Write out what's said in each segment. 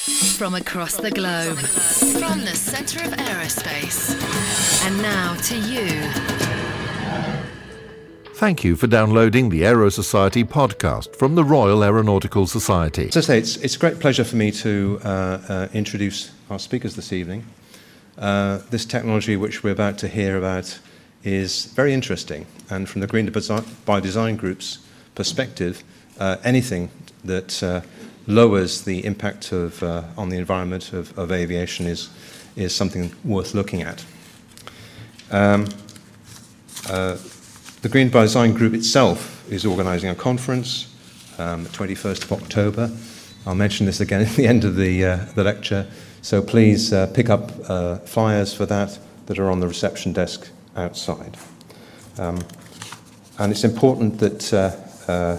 From across the globe, from the centre of aerospace. And now to you. Thank you for downloading the Aero Society podcast from the Royal Aeronautical Society. As I say, it's, it's a great pleasure for me to uh, uh, introduce our speakers this evening. Uh, this technology, which we're about to hear about, is very interesting. And from the Greener by Design Group's perspective, uh, anything that uh, lowers the impact of, uh, on the environment of, of, aviation is, is something worth looking at. Um, uh, the Greener by Design Group itself is organising a conference um, 21st of October. I'll mention this again at the end of the, uh, the lecture, so please uh, pick up uh, flyers for that that are on the reception desk outside. Um, and it's important that uh,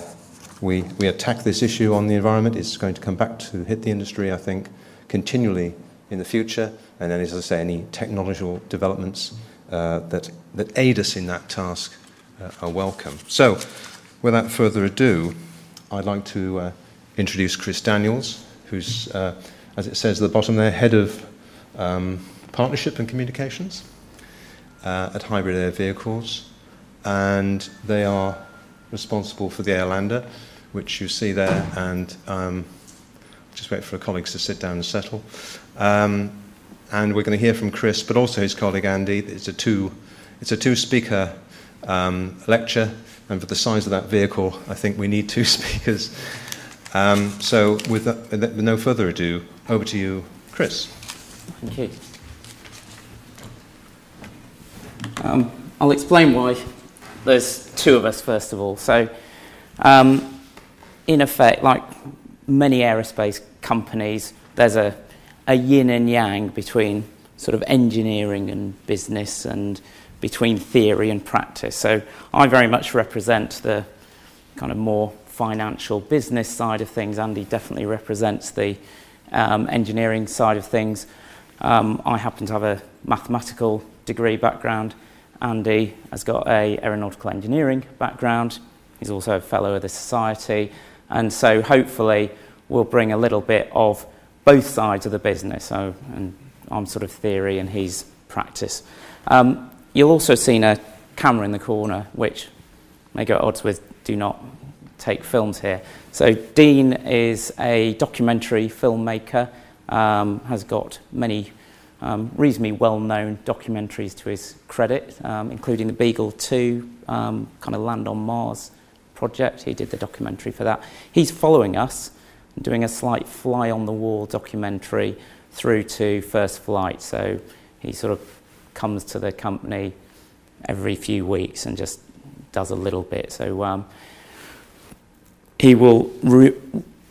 we, we attack this issue on the environment. It's going to come back to hit the industry, I think, continually in the future. And then, as I say, any technological developments uh, that, that aid us in that task uh, are welcome. So, without further ado, I'd like to uh, introduce Chris Daniels, who's, uh, as it says at the bottom there, head of um, partnership and communications uh, at Hybrid Air Vehicles. And they are responsible for the Airlander, which you see there, and um, just wait for colleagues to sit down and settle. Um, and we're going to hear from Chris, but also his colleague Andy. It's a two, it's a two-speaker um, lecture, and for the size of that vehicle, I think we need two speakers. Um, so, with, with no further ado, over to you, Chris. Thank you. Um, I'll explain why there's two of us, first of all. So, um, in effect, like many aerospace companies, there's a, a yin and yang between sort of engineering and business and between theory and practice. So I very much represent the kind of more financial business side of things. Andy definitely represents the um, engineering side of things. Um, I happen to have a mathematical degree background. Andy has got a aeronautical engineering background. He's also a fellow of the society. And so hopefully we'll bring a little bit of both sides of the business. So, and I'm sort of theory and he's practice. Um, you'll also see a camera in the corner, which may go at odds with do not take films here. So Dean is a documentary filmmaker, um, has got many um, reasonably well-known documentaries to his credit, um, including the Beagle 2, um, kind of Land on Mars project. He did the documentary for that. He's following us, doing a slight fly on the wall documentary through to first flight. So he sort of comes to the company every few weeks and just does a little bit. So um, he will ro-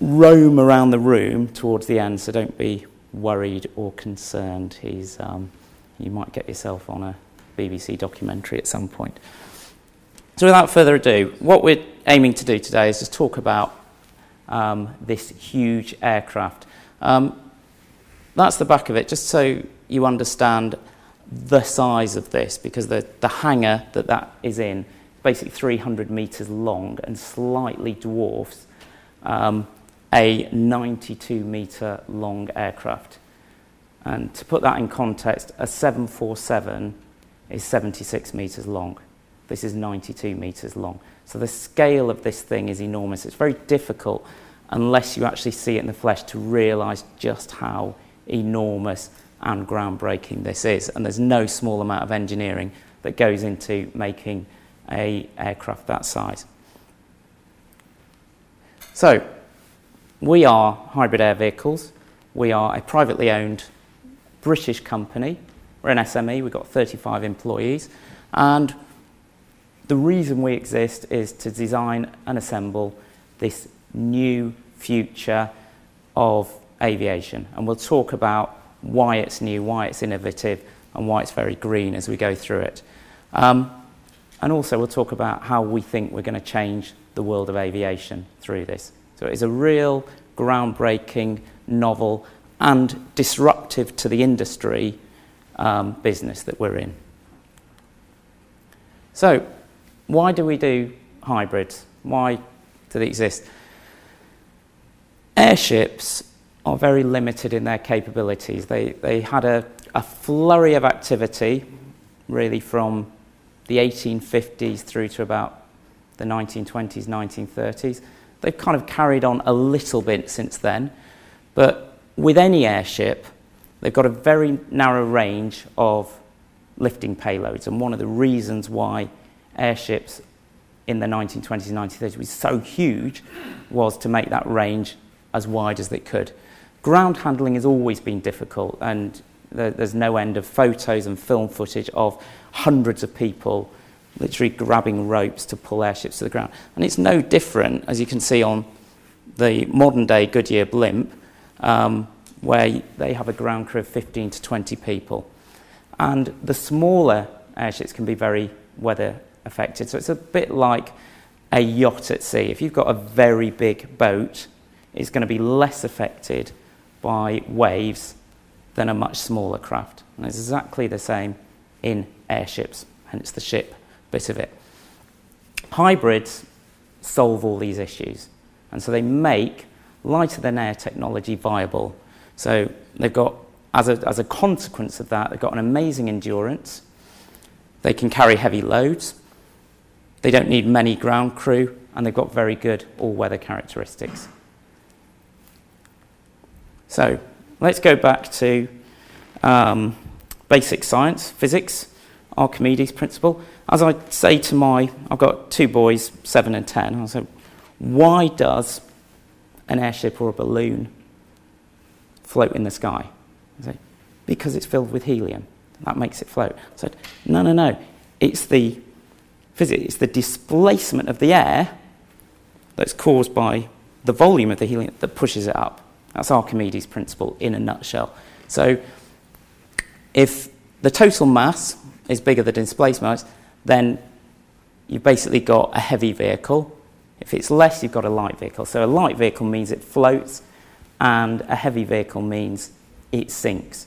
roam around the room towards the end, so don't be worried or concerned. He's, um, you might get yourself on a BBC documentary at some point. So, without further ado, what we're aiming to do today is just talk about um, this huge aircraft. Um, that's the back of it, just so you understand the size of this, because the, the hangar that that is in is basically 300 metres long and slightly dwarfs um, a 92 metre long aircraft. And to put that in context, a 747 is 76 metres long. This is 92 metres long. So the scale of this thing is enormous. It's very difficult, unless you actually see it in the flesh, to realise just how enormous and groundbreaking this is. And there's no small amount of engineering that goes into making a aircraft that size. So, we are Hybrid Air Vehicles. We are a privately owned British company. We're an SME, we've got 35 employees, and the reason we exist is to design and assemble this new future of aviation. And we'll talk about why it's new, why it's innovative, and why it's very green as we go through it. Um, and also, we'll talk about how we think we're going to change the world of aviation through this. So, it's a real groundbreaking, novel, and disruptive to the industry um, business that we're in. So, why do we do hybrids? Why do they exist? Airships are very limited in their capabilities. They, they had a, a flurry of activity, really from the 1850s through to about the 1920s, 1930s. They've kind of carried on a little bit since then, but with any airship, they've got a very narrow range of lifting payloads. And one of the reasons why airships in the 1920s and 1930s was so huge was to make that range as wide as they could. Ground handling has always been difficult, and there's no end of photos and film footage of hundreds of people literally grabbing ropes to pull airships to the ground. And it's no different, as you can see on the modern day Goodyear blimp, um, where they have a ground crew of 15 to 20 people. And the smaller airships can be very weather affected. So it's a bit like a yacht at sea. If you've got a very big boat, it's going to be less affected by waves than a much smaller craft. And it's exactly the same in airships, hence the ship bit of it. Hybrids solve all these issues, and so they make lighter than air technology viable. So they've got, as a, as a consequence of that, they've got an amazing endurance. They can carry heavy loads. They don't need many ground crew, and they've got very good all weather characteristics. So let's go back to um, basic science, physics, Archimedes principle. As I say to my, I've got two boys, seven and ten, I say, why does an airship or a balloon float in the sky? I say, because it's filled with helium. That makes it float. I said, no, no, no. It's the physics, it's the displacement of the air that's caused by the volume of the helium that pushes it up. That's Archimedes' principle in a nutshell. So if the total mass is bigger than displacement, then you've basically got a heavy vehicle. If it's less, you've got a light vehicle. So a light vehicle means it floats, and a heavy vehicle means it sinks.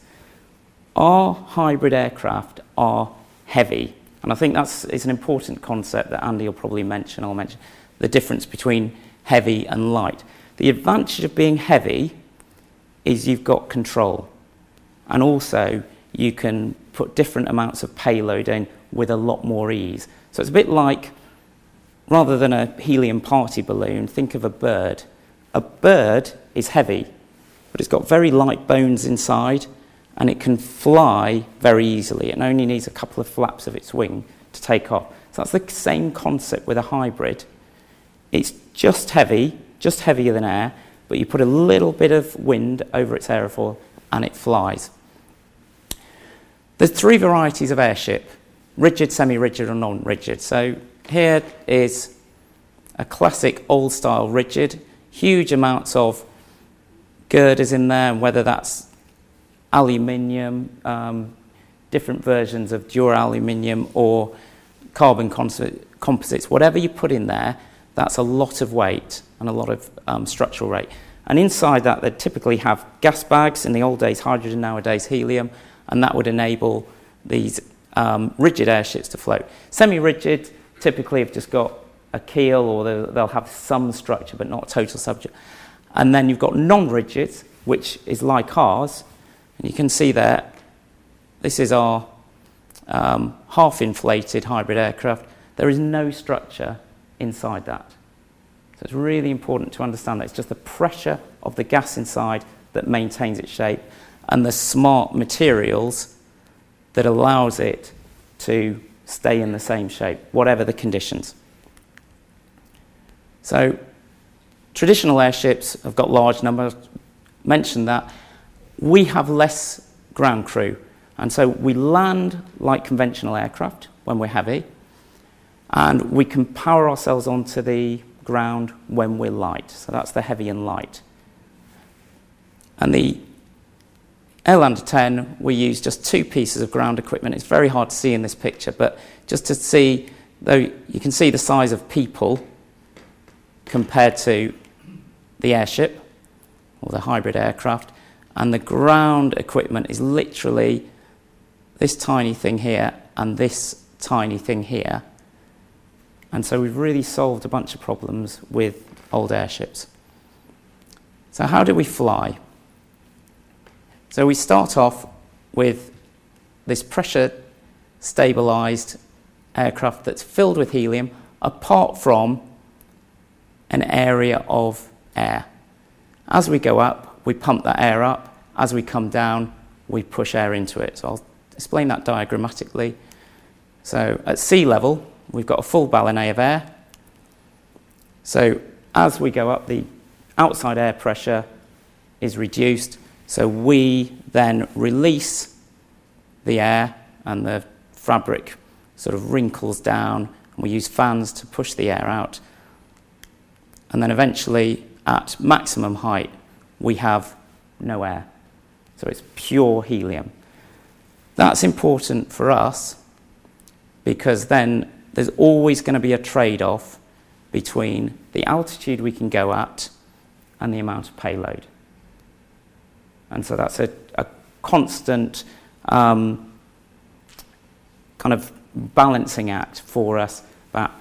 Our hybrid aircraft are heavy, and I think that's is an important concept that Andy will probably mention. I'll mention the difference between heavy and light. The advantage of being heavy is you've got control. And also, you can put different amounts of payload in with a lot more ease. So it's a bit like, rather than a helium party balloon, think of a bird. A bird is heavy, but it's got very light bones inside, and it can fly very easily. It only needs a couple of flaps of its wing to take off. So that's the same concept with a hybrid. It's just heavy, just heavier than air, but you put a little bit of wind over its aerofoil and it flies. There's three varieties of airship rigid, semi rigid, or non rigid. So here is a classic old style rigid, huge amounts of girders in there, whether that's aluminium, um, different versions of dura aluminium, or carbon composites, whatever you put in there, that's a lot of weight and a lot of um, structural rate. And inside that, they'd typically have gas bags, in the old days hydrogen, nowadays helium, and that would enable these um, rigid airships to float. Semi-rigid typically have just got a keel or they'll have some structure but not total subject. And then you've got non-rigid, which is like ours, and you can see there, this is our um, half-inflated hybrid aircraft. There is no structure inside that. So it's really important to understand that it's just the pressure of the gas inside that maintains its shape and the smart materials that allows it to stay in the same shape, whatever the conditions. So traditional airships have got large numbers, mentioned that. We have less ground crew, and so we land like conventional aircraft when we're heavy, and we can power ourselves onto the ground when we're light. So that's the heavy and light. And the Airlander 10, we use just two pieces of ground equipment. It's very hard to see in this picture, but just to see, though you can see the size of people compared to the airship or the hybrid aircraft, and the ground equipment is literally this tiny thing here and this tiny thing here. And so we've really solved a bunch of problems with old airships. So, how do we fly? So we start off with this pressure stabilized aircraft that's filled with helium apart from an area of air. As we go up, we pump that air up. As we come down, we push air into it. So I'll explain that diagrammatically. So at sea level, we've got a full ballonet of air. So as we go up, the outside air pressure is reduced. So we then release the air and the fabric sort of wrinkles down. And we use fans to push the air out. And then eventually, at maximum height, we have no air. So it's pure helium. That's important for us because then there's always going to be a trade off between the altitude we can go at and the amount of payload. And so that's a, a constant um, kind of balancing act for us about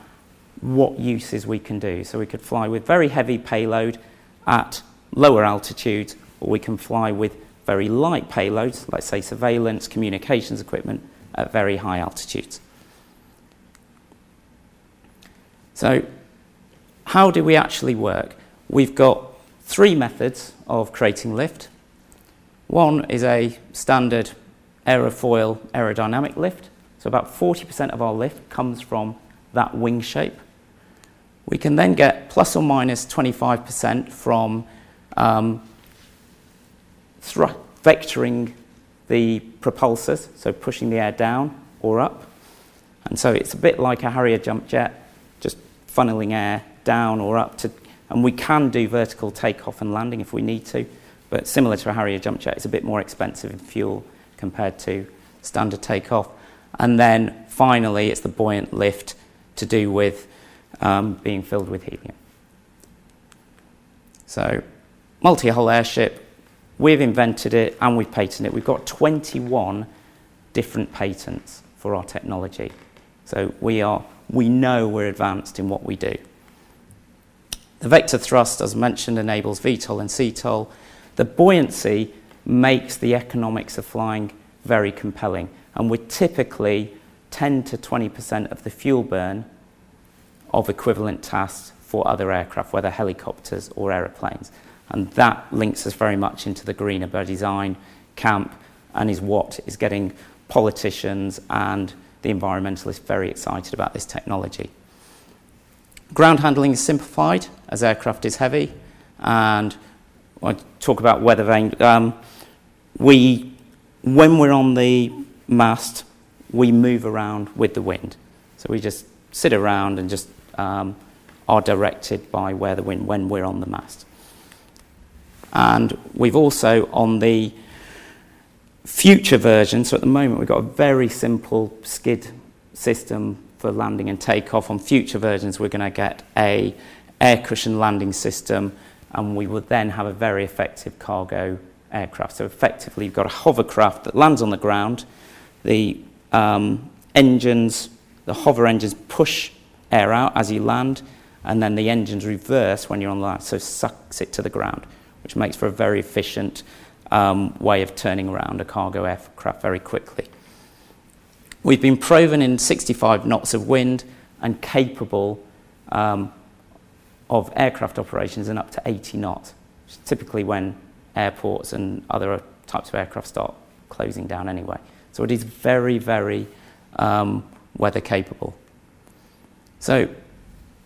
what uses we can do. So we could fly with very heavy payload at lower altitudes, or we can fly with very light payloads, like say surveillance, communications equipment, at very high altitudes. So, how do we actually work? We've got three methods of creating lift. One is a standard aerofoil aerodynamic lift. So, about 40% of our lift comes from that wing shape. We can then get plus or minus 25% from um, vectoring the propulsors, so pushing the air down or up. And so it's a bit like a Harrier jump jet, just funneling air down or up to, and we can do vertical takeoff and landing if we need to, but similar to a Harrier jump jet, it's a bit more expensive in fuel compared to standard takeoff. And then finally, it's the buoyant lift to do with um, being filled with helium. So, multi hull airship, we've invented it and we've patented it. We've got 21 different patents for our technology. So, we, are, we know we're advanced in what we do. The vector thrust, as mentioned, enables VTOL and CTOL. The buoyancy makes the economics of flying very compelling, and we're typically 10 to 20% of the fuel burn of equivalent tasks for other aircraft, whether helicopters or aeroplanes. And that links us very much into the greener by design camp and is what is getting politicians and the environmentalists very excited about this technology. Ground handling is simplified as aircraft is heavy, and I talk about weather vane. Um, we, when we're on the mast, we move around with the wind. So we just sit around and just um, are directed by where the wind when we're on the mast. And we've also on the future version, so at the moment we've got a very simple skid system for landing and takeoff. On future versions, we're going to get a air cushion landing system, and we would then have a very effective cargo aircraft. So effectively, you've got a hovercraft that lands on the ground. The um, engines, the hover engines, push air out as you land, and then the engines reverse when you're on the land, so sucks it to the ground, which makes for a very efficient um, way of turning around a cargo aircraft very quickly. We've been proven in 65 knots of wind and capable um, of aircraft operations in up to 80 knots, typically when airports and other types of aircraft start closing down anyway. So it is very, very um, weather capable. So,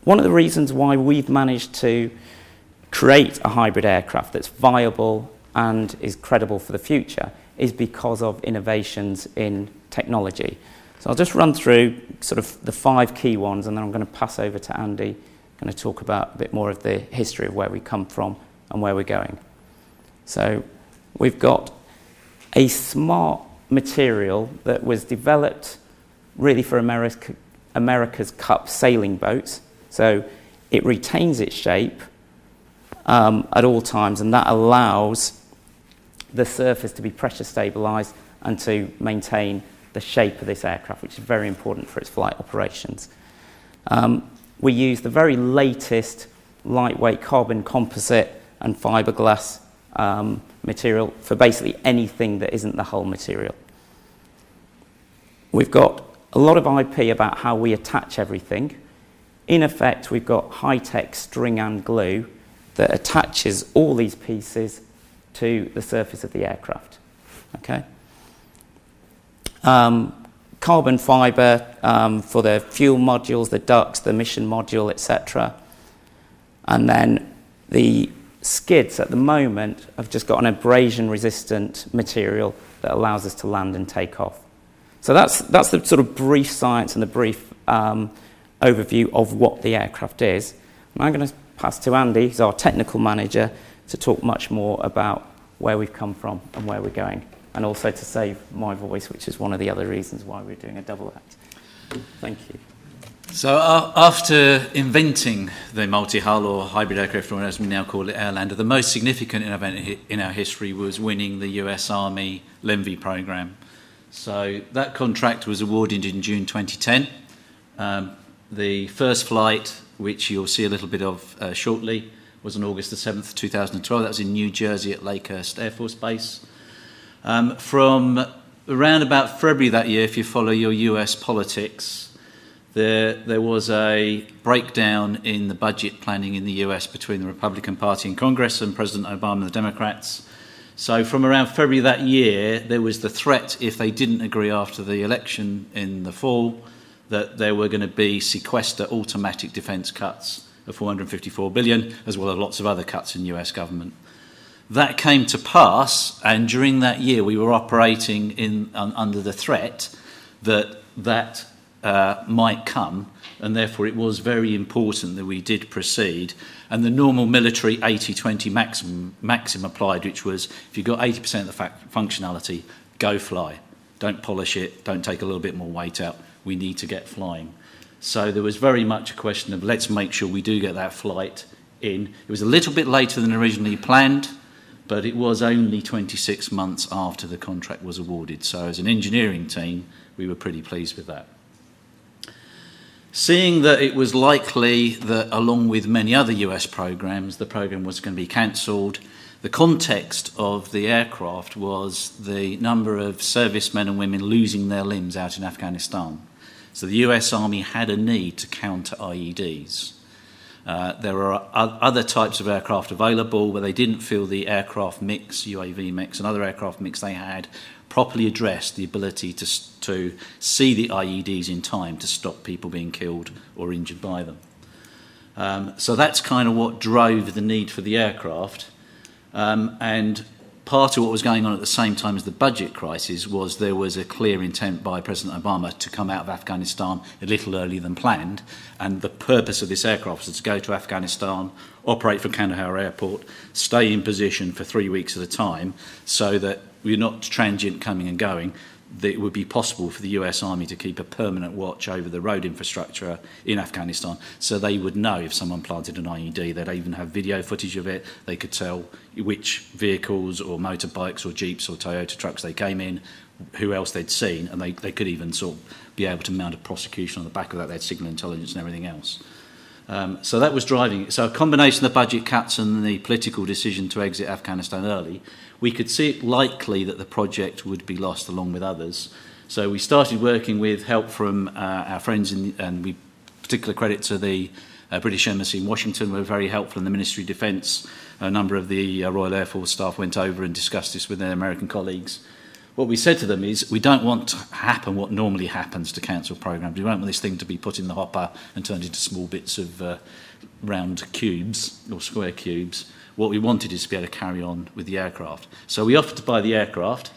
one of the reasons why we've managed to create a hybrid aircraft that's viable and is credible for the future is because of innovations in technology. So I'll just run through sort of the five key ones and then I'm going to pass over to Andy, going to talk about a bit more of the history of where we come from and where we're going. So we've got a smart material that was developed really for America, America's Cup sailing boats. So it retains its shape um, at all times, and that allows the surface to be pressure stabilized and to maintain the shape of this aircraft, which is very important for its flight operations. Um, we use the very latest lightweight carbon composite and fiberglass um, material for basically anything that isn't the hull material. We've got a lot of IP about how we attach everything. In effect, we've got high-tech string and glue that attaches all these pieces to the surface of the aircraft. Okay? Um, carbon fibre um, for the fuel modules, the ducts, the mission module, etc. And then the skids at the moment have just got an abrasion resistant material that allows us to land and take off. So that's, that's the sort of brief science and the brief um, overview of what the aircraft is. And I'm going to pass to Andy, who's our technical manager, to talk much more about where we've come from and where we're going, and also to save my voice, which is one of the other reasons why we're doing a double act. Thank you. So uh, after inventing the multi-hull or hybrid aircraft, or as we now call it, Airlander, the most significant event in our history was winning the US Army LEMV program. So that contract was awarded in June 2010. Um, the first flight, which you'll see a little bit of uh, shortly, was on August the 7th, 2012. That was in New Jersey at Lakehurst Air Force Base. Um, from around about February that year, if you follow your US politics, there, there was a breakdown in the budget planning in the US between the Republican Party in Congress and President Obama and the Democrats. So from around February that year, there was the threat, if they didn't agree after the election in the fall, that there were going to be sequester automatic defence cuts of 454 billion, as well as lots of other cuts in US government. That came to pass, and during that year, we were operating in, um, under the threat that that uh, might come, and therefore it was very important that we did proceed. And the normal military 80 20 maximum, maxim applied, which was if you've got 80% of the functionality, go fly. Don't polish it, don't take a little bit more weight out. We need to get flying. So there was very much a question of let's make sure we do get that flight in. It was a little bit later than originally planned, but it was only 26 months after the contract was awarded. So as an engineering team, we were pretty pleased with that. Seeing that it was likely that, along with many other US programs, the program was going to be cancelled, the context of the aircraft was the number of servicemen and women losing their limbs out in Afghanistan. So the US Army had a need to counter IEDs. Uh, there are other types of aircraft available where they didn't feel the aircraft mix, UAV mix, and other aircraft mix they had properly addressed the ability to, to see the IEDs in time to stop people being killed or injured by them. Um, so that's kind of what drove the need for the aircraft. Um, and part of what was going on at the same time as the budget crisis was there was a clear intent by President Obama to come out of Afghanistan a little earlier than planned. And the purpose of this aircraft was to go to Afghanistan, operate from Kandahar Airport, stay in position for three weeks at a time so that we're not transient coming and going, that it would be possible for the US Army to keep a permanent watch over the road infrastructure in Afghanistan so they would know if someone planted an IED. They'd even have video footage of it. They could tell which vehicles or motorbikes or jeeps or Toyota trucks they came in, who else they'd seen, and they, they could even sort of be able to mount a prosecution on the back of that. They had signal intelligence and everything else. Um, so that was driving it. So a combination of the budget cuts and the political decision to exit Afghanistan early, we could see it likely that the project would be lost along with others. So we started working with help from uh, our friends, in, and we particular credit to the uh, British Embassy in Washington were very helpful, and the Ministry of Defence, a number of the uh, Royal Air Force staff went over and discussed this with their American colleagues. What we said to them is, we don't want to happen what normally happens to council programs. We don't want this thing to be put in the hopper and turned into small bits of uh, round cubes or square cubes. What we wanted is to be able to carry on with the aircraft. So we offered to buy the aircraft.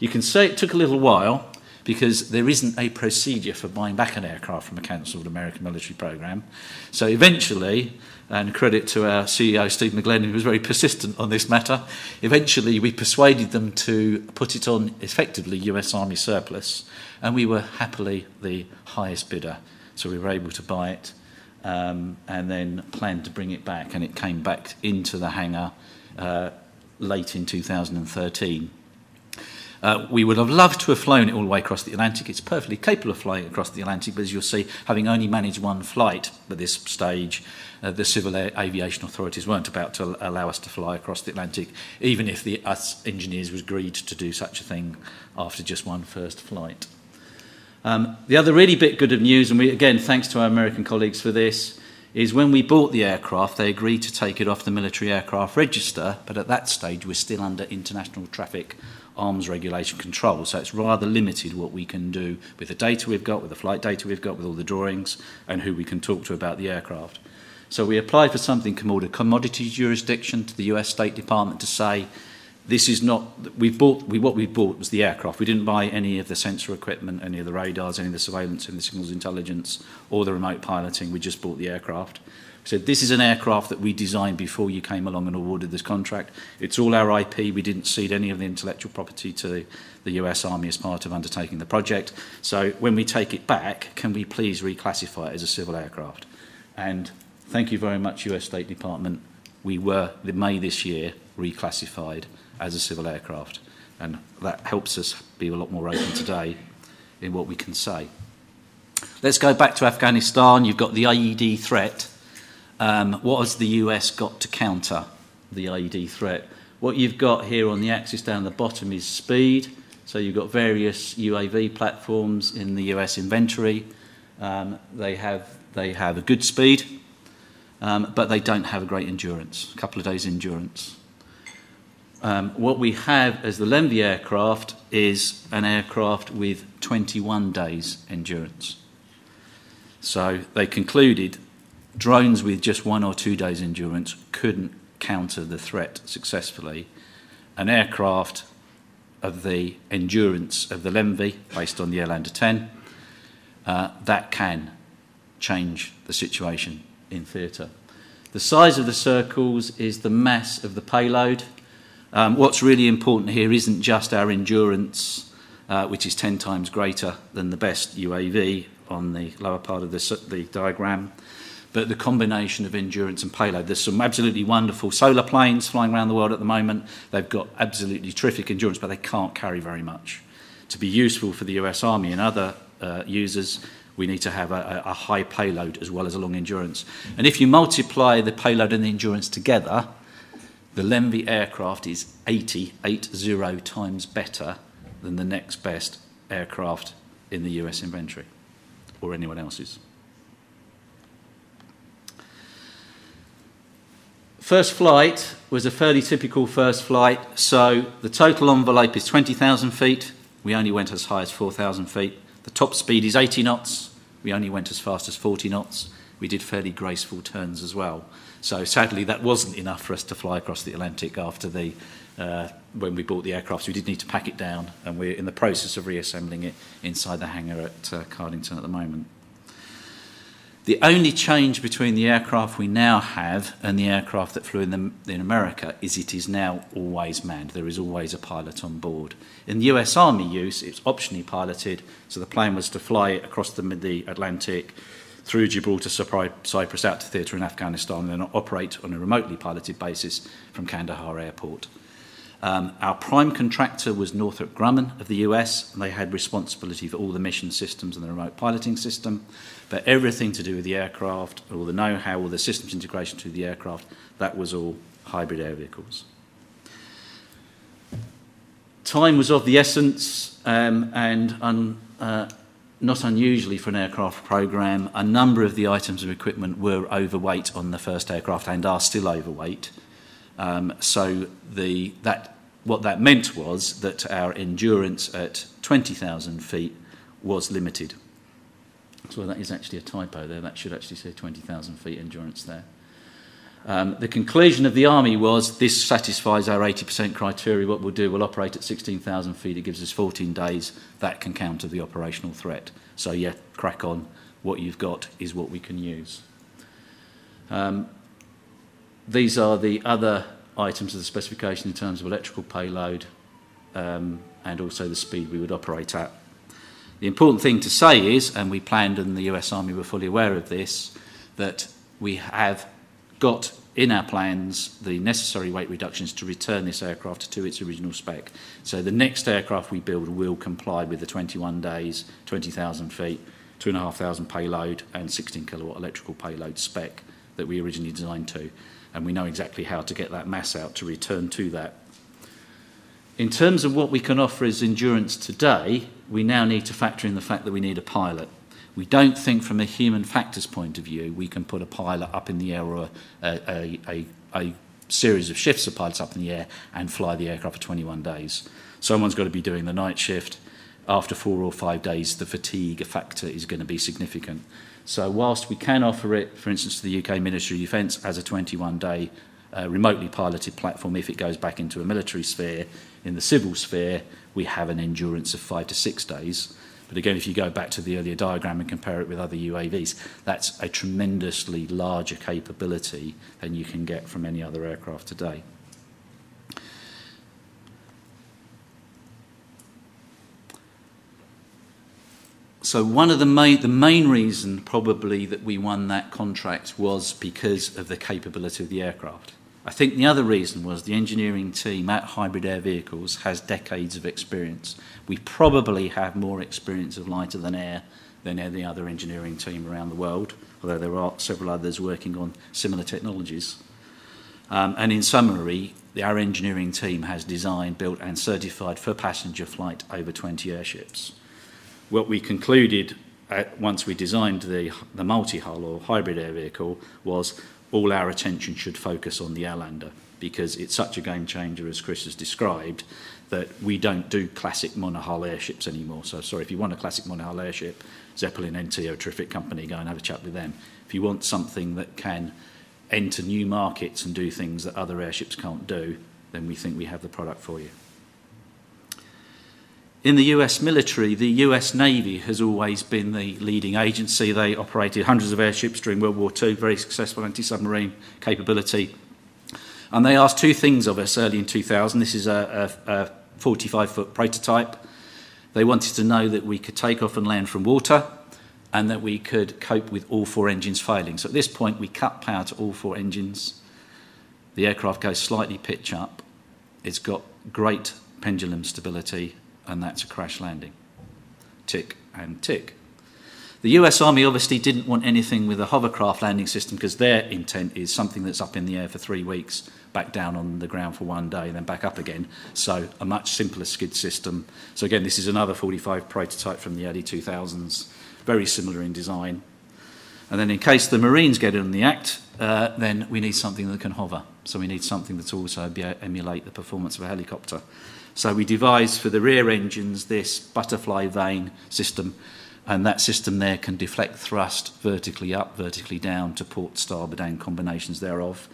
You can say it took a little while because there isn't a procedure for buying back an aircraft from a cancelled American military program. So eventually, and credit to our CEO Steve McGlennan, who was very persistent on this matter, eventually we persuaded them to put it on effectively US Army surplus, and we were happily the highest bidder. So we were able to buy it um, and then planned to bring it back, and it came back into the hangar uh, late in 2013. Uh, we would have loved to have flown it all the way across the Atlantic. It's perfectly capable of flying across the Atlantic, but as you'll see, having only managed one flight at this stage, uh, the civil aviation authorities weren't about to allow us to fly across the Atlantic, even if the, us engineers was agreed to do such a thing after just one first flight. Um, the other really bit good of news, and we again thanks to our American colleagues for this, is when we bought the aircraft, they agreed to take it off the military aircraft register, but at that stage we're still under international traffic arms regulation control. So it's rather limited what we can do with the data we've got, with the flight data we've got, with all the drawings, and who we can talk to about the aircraft. So we applied for something called a commodity jurisdiction to the US State Department to say, this is not, we bought, we, what we bought was the aircraft. We didn't buy any of the sensor equipment, any of the radars, any of the surveillance, any of the signals intelligence, or the remote piloting. We just bought the aircraft. So this is an aircraft that we designed before you came along and awarded this contract. It's all our IP. We didn't cede any of the intellectual property to the US Army as part of undertaking the project. So when we take it back, can we please reclassify it as a civil aircraft? And thank you very much, US State Department. We were, in May this year, reclassified as a civil aircraft. And that helps us be a lot more open today in what we can say. Let's go back to Afghanistan. You've got the IED threat. Um, what has the US got to counter the IED threat? What you've got here on the axis down the bottom is speed. So you've got various UAV platforms in the US inventory. Um, they, have, they have a good speed, um, but they don't have a great endurance, a couple of days endurance. Um, what we have as the LEMV aircraft is an aircraft with 21 days endurance. So they concluded drones with just one or two days endurance couldn't counter the threat successfully. An aircraft of the endurance of the LEMV, based on the Airlander 10, uh, that can change the situation in theatre. The size of the circles is the mass of the payload. Um, what's really important here isn't just our endurance, uh, which is 10 times greater than the best UAV on the lower part of the, the diagram but the combination of endurance and payload. There's some absolutely wonderful solar planes flying around the world at the moment. They've got absolutely terrific endurance, but they can't carry very much. To be useful for the US Army and other uh, users, we need to have a, a high payload as well as a long endurance. And if you multiply the payload and the endurance together, the LEMV aircraft is 80, 80 times better than the next best aircraft in the US inventory or anyone else's. First flight was a fairly typical first flight, so the total envelope is 20,000 feet. We only went as high as 4,000 feet. The top speed is 80 knots. We only went as fast as 40 knots. We did fairly graceful turns as well. So sadly, that wasn't enough for us to fly across the Atlantic after the uh, when we bought the aircraft. So we did need to pack it down, and we're in the process of reassembling it inside the hangar at uh, Cardington at the moment. The only change between the aircraft we now have and the aircraft that flew in, the, in America is it is now always manned. There is always a pilot on board. In the US Army use, it's optionally piloted, so the plane was to fly across the, the Atlantic through Gibraltar, Cyprus, out to theatre in Afghanistan, and then operate on a remotely piloted basis from Kandahar Airport. Um, our prime contractor was Northrop Grumman of the US, and they had responsibility for all the mission systems and the remote piloting system. But everything to do with the aircraft, all the know how, all the systems integration to the aircraft, that was all hybrid air vehicles. Time was of the essence, um, and un, uh, not unusually for an aircraft program, a number of the items of equipment were overweight on the first aircraft and are still overweight. Um, so the, that what that meant was that our endurance at 20,000 feet was limited. So that is actually a typo there. That should actually say 20,000 feet endurance there. Um, the conclusion of the Army was this satisfies our 80% criteria. What we'll do, we'll operate at 16,000 feet. It gives us 14 days. That can counter the operational threat. So, yeah, crack on. What you've got is what we can use. Um, these are the other items of the specification in terms of electrical payload um, and also the speed we would operate at. The important thing to say is, and we planned and the US Army were fully aware of this, that we have got in our plans the necessary weight reductions to return this aircraft to its original spec. So the next aircraft we build will comply with the 21 days, 20,000 feet, 2,500 payload and 16 kilowatt electrical payload spec that we originally designed to. And we know exactly how to get that mass out to return to that. In terms of what we can offer as endurance today, we now need to factor in the fact that we need a pilot. We don't think from a human factors point of view we can put a pilot up in the air or a, a, a, a series of shifts of pilots up in the air and fly the aircraft for 21 days. Someone's got to be doing the night shift. After four or five days, the fatigue factor is going to be significant. So whilst we can offer it, for instance, to the UK Ministry of Defence as a 21-day uh, remotely piloted platform, if it goes back into a military sphere, in the civil sphere, we have an endurance of five to six days. But again, if you go back to the earlier diagram and compare it with other UAVs, that's a tremendously larger capability than you can get from any other aircraft today. So one of the main, the main reason probably that we won that contract was because of the capability of the aircraft. I think the other reason was the engineering team at Hybrid Air Vehicles has decades of experience. We probably have more experience of lighter than air than any other engineering team around the world, although there are several others working on similar technologies. Um, and in summary, our engineering team has designed, built and certified for passenger flight over 20 airships. What we concluded at, once we designed the, the multi-hull or hybrid air vehicle was all our attention should focus on the Airlander because it's such a game changer, as Chris has described, that we don't do classic monohull airships anymore. So, sorry, if you want a classic monohull airship, Zeppelin NT a terrific company, go and have a chat with them. If you want something that can enter new markets and do things that other airships can't do, then we think we have the product for you. In the US military, the US Navy has always been the leading agency. They operated hundreds of airships during World War II, very successful anti submarine capability. And they asked two things of us early in 2000. This is a, a, a 45 foot prototype. They wanted to know that we could take off and land from water and that we could cope with all four engines failing. So at this point, we cut power to all four engines. The aircraft goes slightly pitch up. It's got great pendulum stability and that's a crash landing. Tick and tick. The US Army obviously didn't want anything with a hovercraft landing system because their intent is something that's up in the air for three weeks, back down on the ground for one day, and then back up again. So a much simpler skid system. So again, this is another 45 prototype from the early 2000s, very similar in design. And then in case the Marines get in the act, uh, then we need something that can hover. So we need something that also be, emulate the performance of a helicopter. So we devised for the rear engines this butterfly vane system, and that system there can deflect thrust vertically up, vertically down to port starboard and combinations thereof.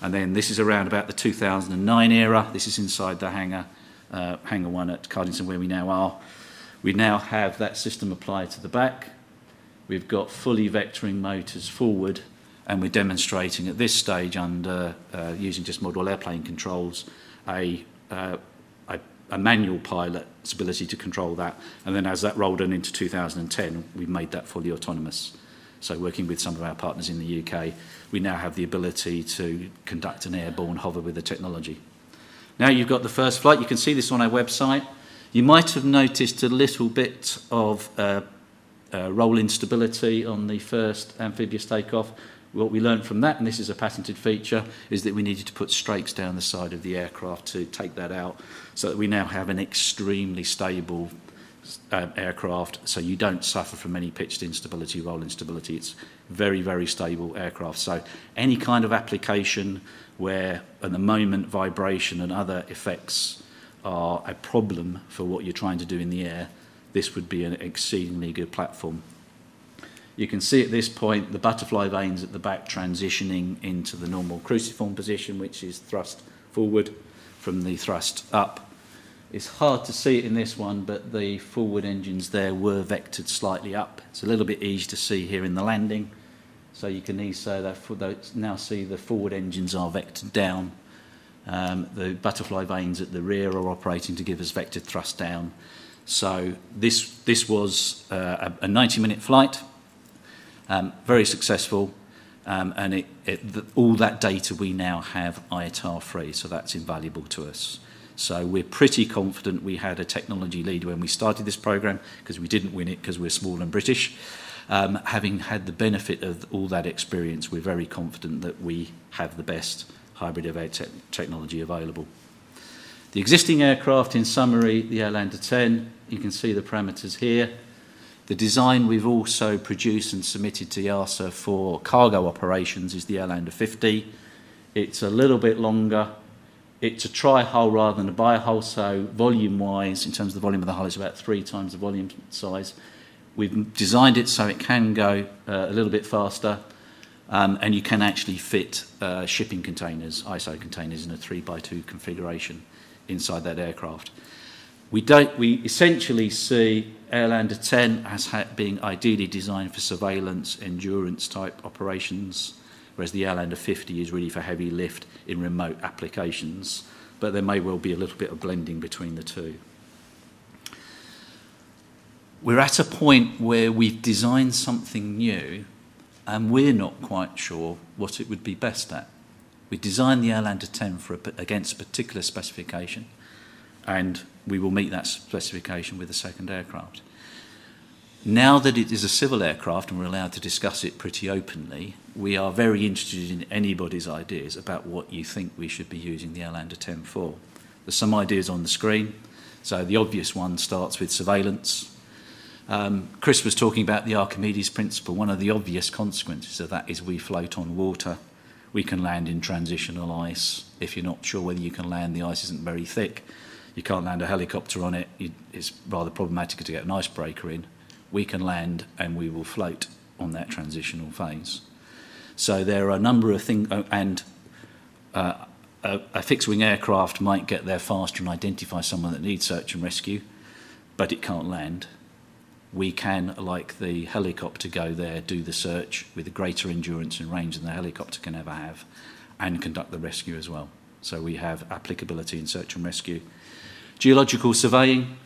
And then this is around about the 2009 era. This is inside the hangar, uh, hangar one at Cardington where we now are. We now have that system applied to the back. We've got fully vectoring motors forward, and we're demonstrating at this stage under uh, using just model airplane controls a uh, a manual pilot's ability to control that. And then as that rolled on into 2010, we made that fully autonomous. So working with some of our partners in the UK, we now have the ability to conduct an airborne hover with the technology. Now you've got the first flight. You can see this on our website. You might have noticed a little bit of uh, uh, roll instability on the first amphibious takeoff. What we learned from that, and this is a patented feature, is that we needed to put strakes down the side of the aircraft to take that out so that we now have an extremely stable uh, aircraft so you don't suffer from any pitched instability, roll instability. It's very, very stable aircraft. So any kind of application where at the moment vibration and other effects are a problem for what you're trying to do in the air, this would be an exceedingly good platform. You can see at this point the butterfly vanes at the back transitioning into the normal cruciform position, which is thrust forward from the thrust up. It's hard to see it in this one, but the forward engines there were vectored slightly up. It's a little bit easy to see here in the landing. So you can now see the forward engines are vectored down. Um, the butterfly vanes at the rear are operating to give us vectored thrust down. So this, this was uh, a 90 minute flight um, very successful. Um, and it, it, the, all that data we now have ITAR free, so that's invaluable to us. So we're pretty confident we had a technology lead when we started this program because we didn't win it because we're small and British. Um, having had the benefit of all that experience, we're very confident that we have the best hybrid of air te technology available. The existing aircraft, in summary, the Airlander 10, you can see the parameters here. The design we've also produced and submitted to EASA for cargo operations is the Airlander 50. It's a little bit longer. It's a tri-hull rather than a bi-hull, so volume-wise, in terms of the volume of the hull, it's about three times the volume size. We've designed it so it can go uh, a little bit faster, um, and you can actually fit uh, shipping containers, ISO containers, in a 3 by 2 configuration inside that aircraft. We, don't, we essentially see Airlander 10 as being ideally designed for surveillance, endurance type operations, whereas the Airlander 50 is really for heavy lift in remote applications. But there may well be a little bit of blending between the two. We're at a point where we've designed something new and we're not quite sure what it would be best at. We designed the Airlander 10 for a, against a particular specification and we will meet that specification with the second aircraft. Now that it is a civil aircraft and we're allowed to discuss it pretty openly, we are very interested in anybody's ideas about what you think we should be using the Airlander 10 for. There's some ideas on the screen. So the obvious one starts with surveillance. Um, Chris was talking about the Archimedes principle. One of the obvious consequences of that is we float on water. We can land in transitional ice. If you're not sure whether you can land, the ice isn't very thick you can't land a helicopter on it. It's rather problematic to get an icebreaker in. We can land and we will float on that transitional phase. So there are a number of things, uh, and uh, a, a fixed wing aircraft might get there faster and identify someone that needs search and rescue, but it can't land. We can, like the helicopter, go there, do the search with a greater endurance and range than the helicopter can ever have, and conduct the rescue as well. So we have applicability in search and rescue. Geological surveying,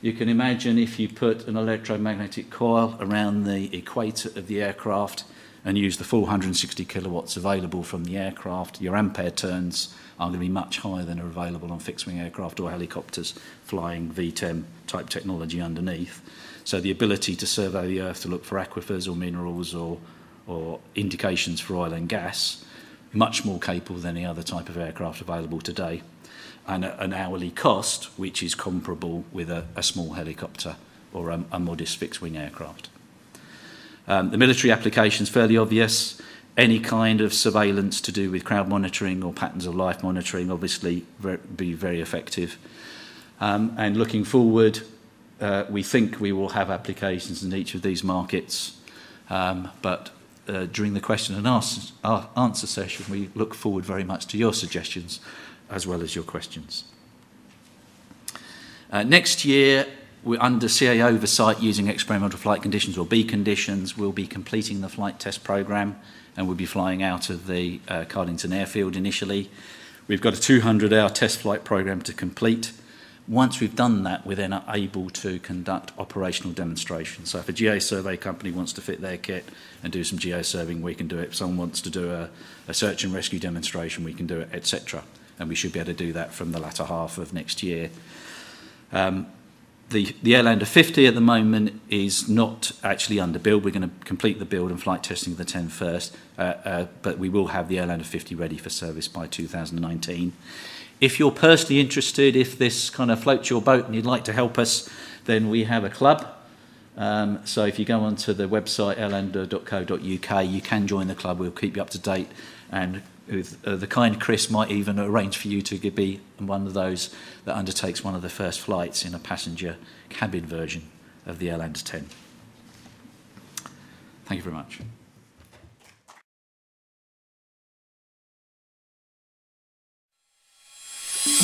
you can imagine if you put an electromagnetic coil around the equator of the aircraft and use the full 160 kilowatts available from the aircraft, your ampere turns are going to be much higher than are available on fixed wing aircraft or helicopters flying VTEM type technology underneath. So the ability to survey the earth to look for aquifers or minerals or, or indications for oil and gas, much more capable than any other type of aircraft available today and a, an hourly cost which is comparable with a, a small helicopter or a, a modest fixed wing aircraft. Um, the military application is fairly obvious. Any kind of surveillance to do with crowd monitoring or patterns of life monitoring obviously be very effective. Um, and looking forward, uh, we think we will have applications in each of these markets. Um, but uh, during the question and answer session, we look forward very much to your suggestions as well as your questions. Uh, next year, we're under CA oversight using experimental flight conditions or B conditions. We'll be completing the flight test program and we'll be flying out of the uh, Cardington airfield initially. We've got a 200 hour test flight program to complete. Once we've done that, we're then able to conduct operational demonstrations. So if a GA survey company wants to fit their kit and do some geosurveying, we can do it. If someone wants to do a, a search and rescue demonstration, we can do it, etc and we should be able to do that from the latter half of next year. Um, the, the Airlander 50 at the moment is not actually under build. We're going to complete the build and flight testing of the 10 first, uh, uh, but we will have the Airlander 50 ready for service by 2019. If you're personally interested, if this kind of floats your boat and you'd like to help us, then we have a club. Um, so if you go onto the website airlander.co.uk, you can join the club. We'll keep you up to date and with uh, the kind Chris might even arrange for you to be one of those that undertakes one of the first flights in a passenger cabin version of the Airlander 10. Thank you very much.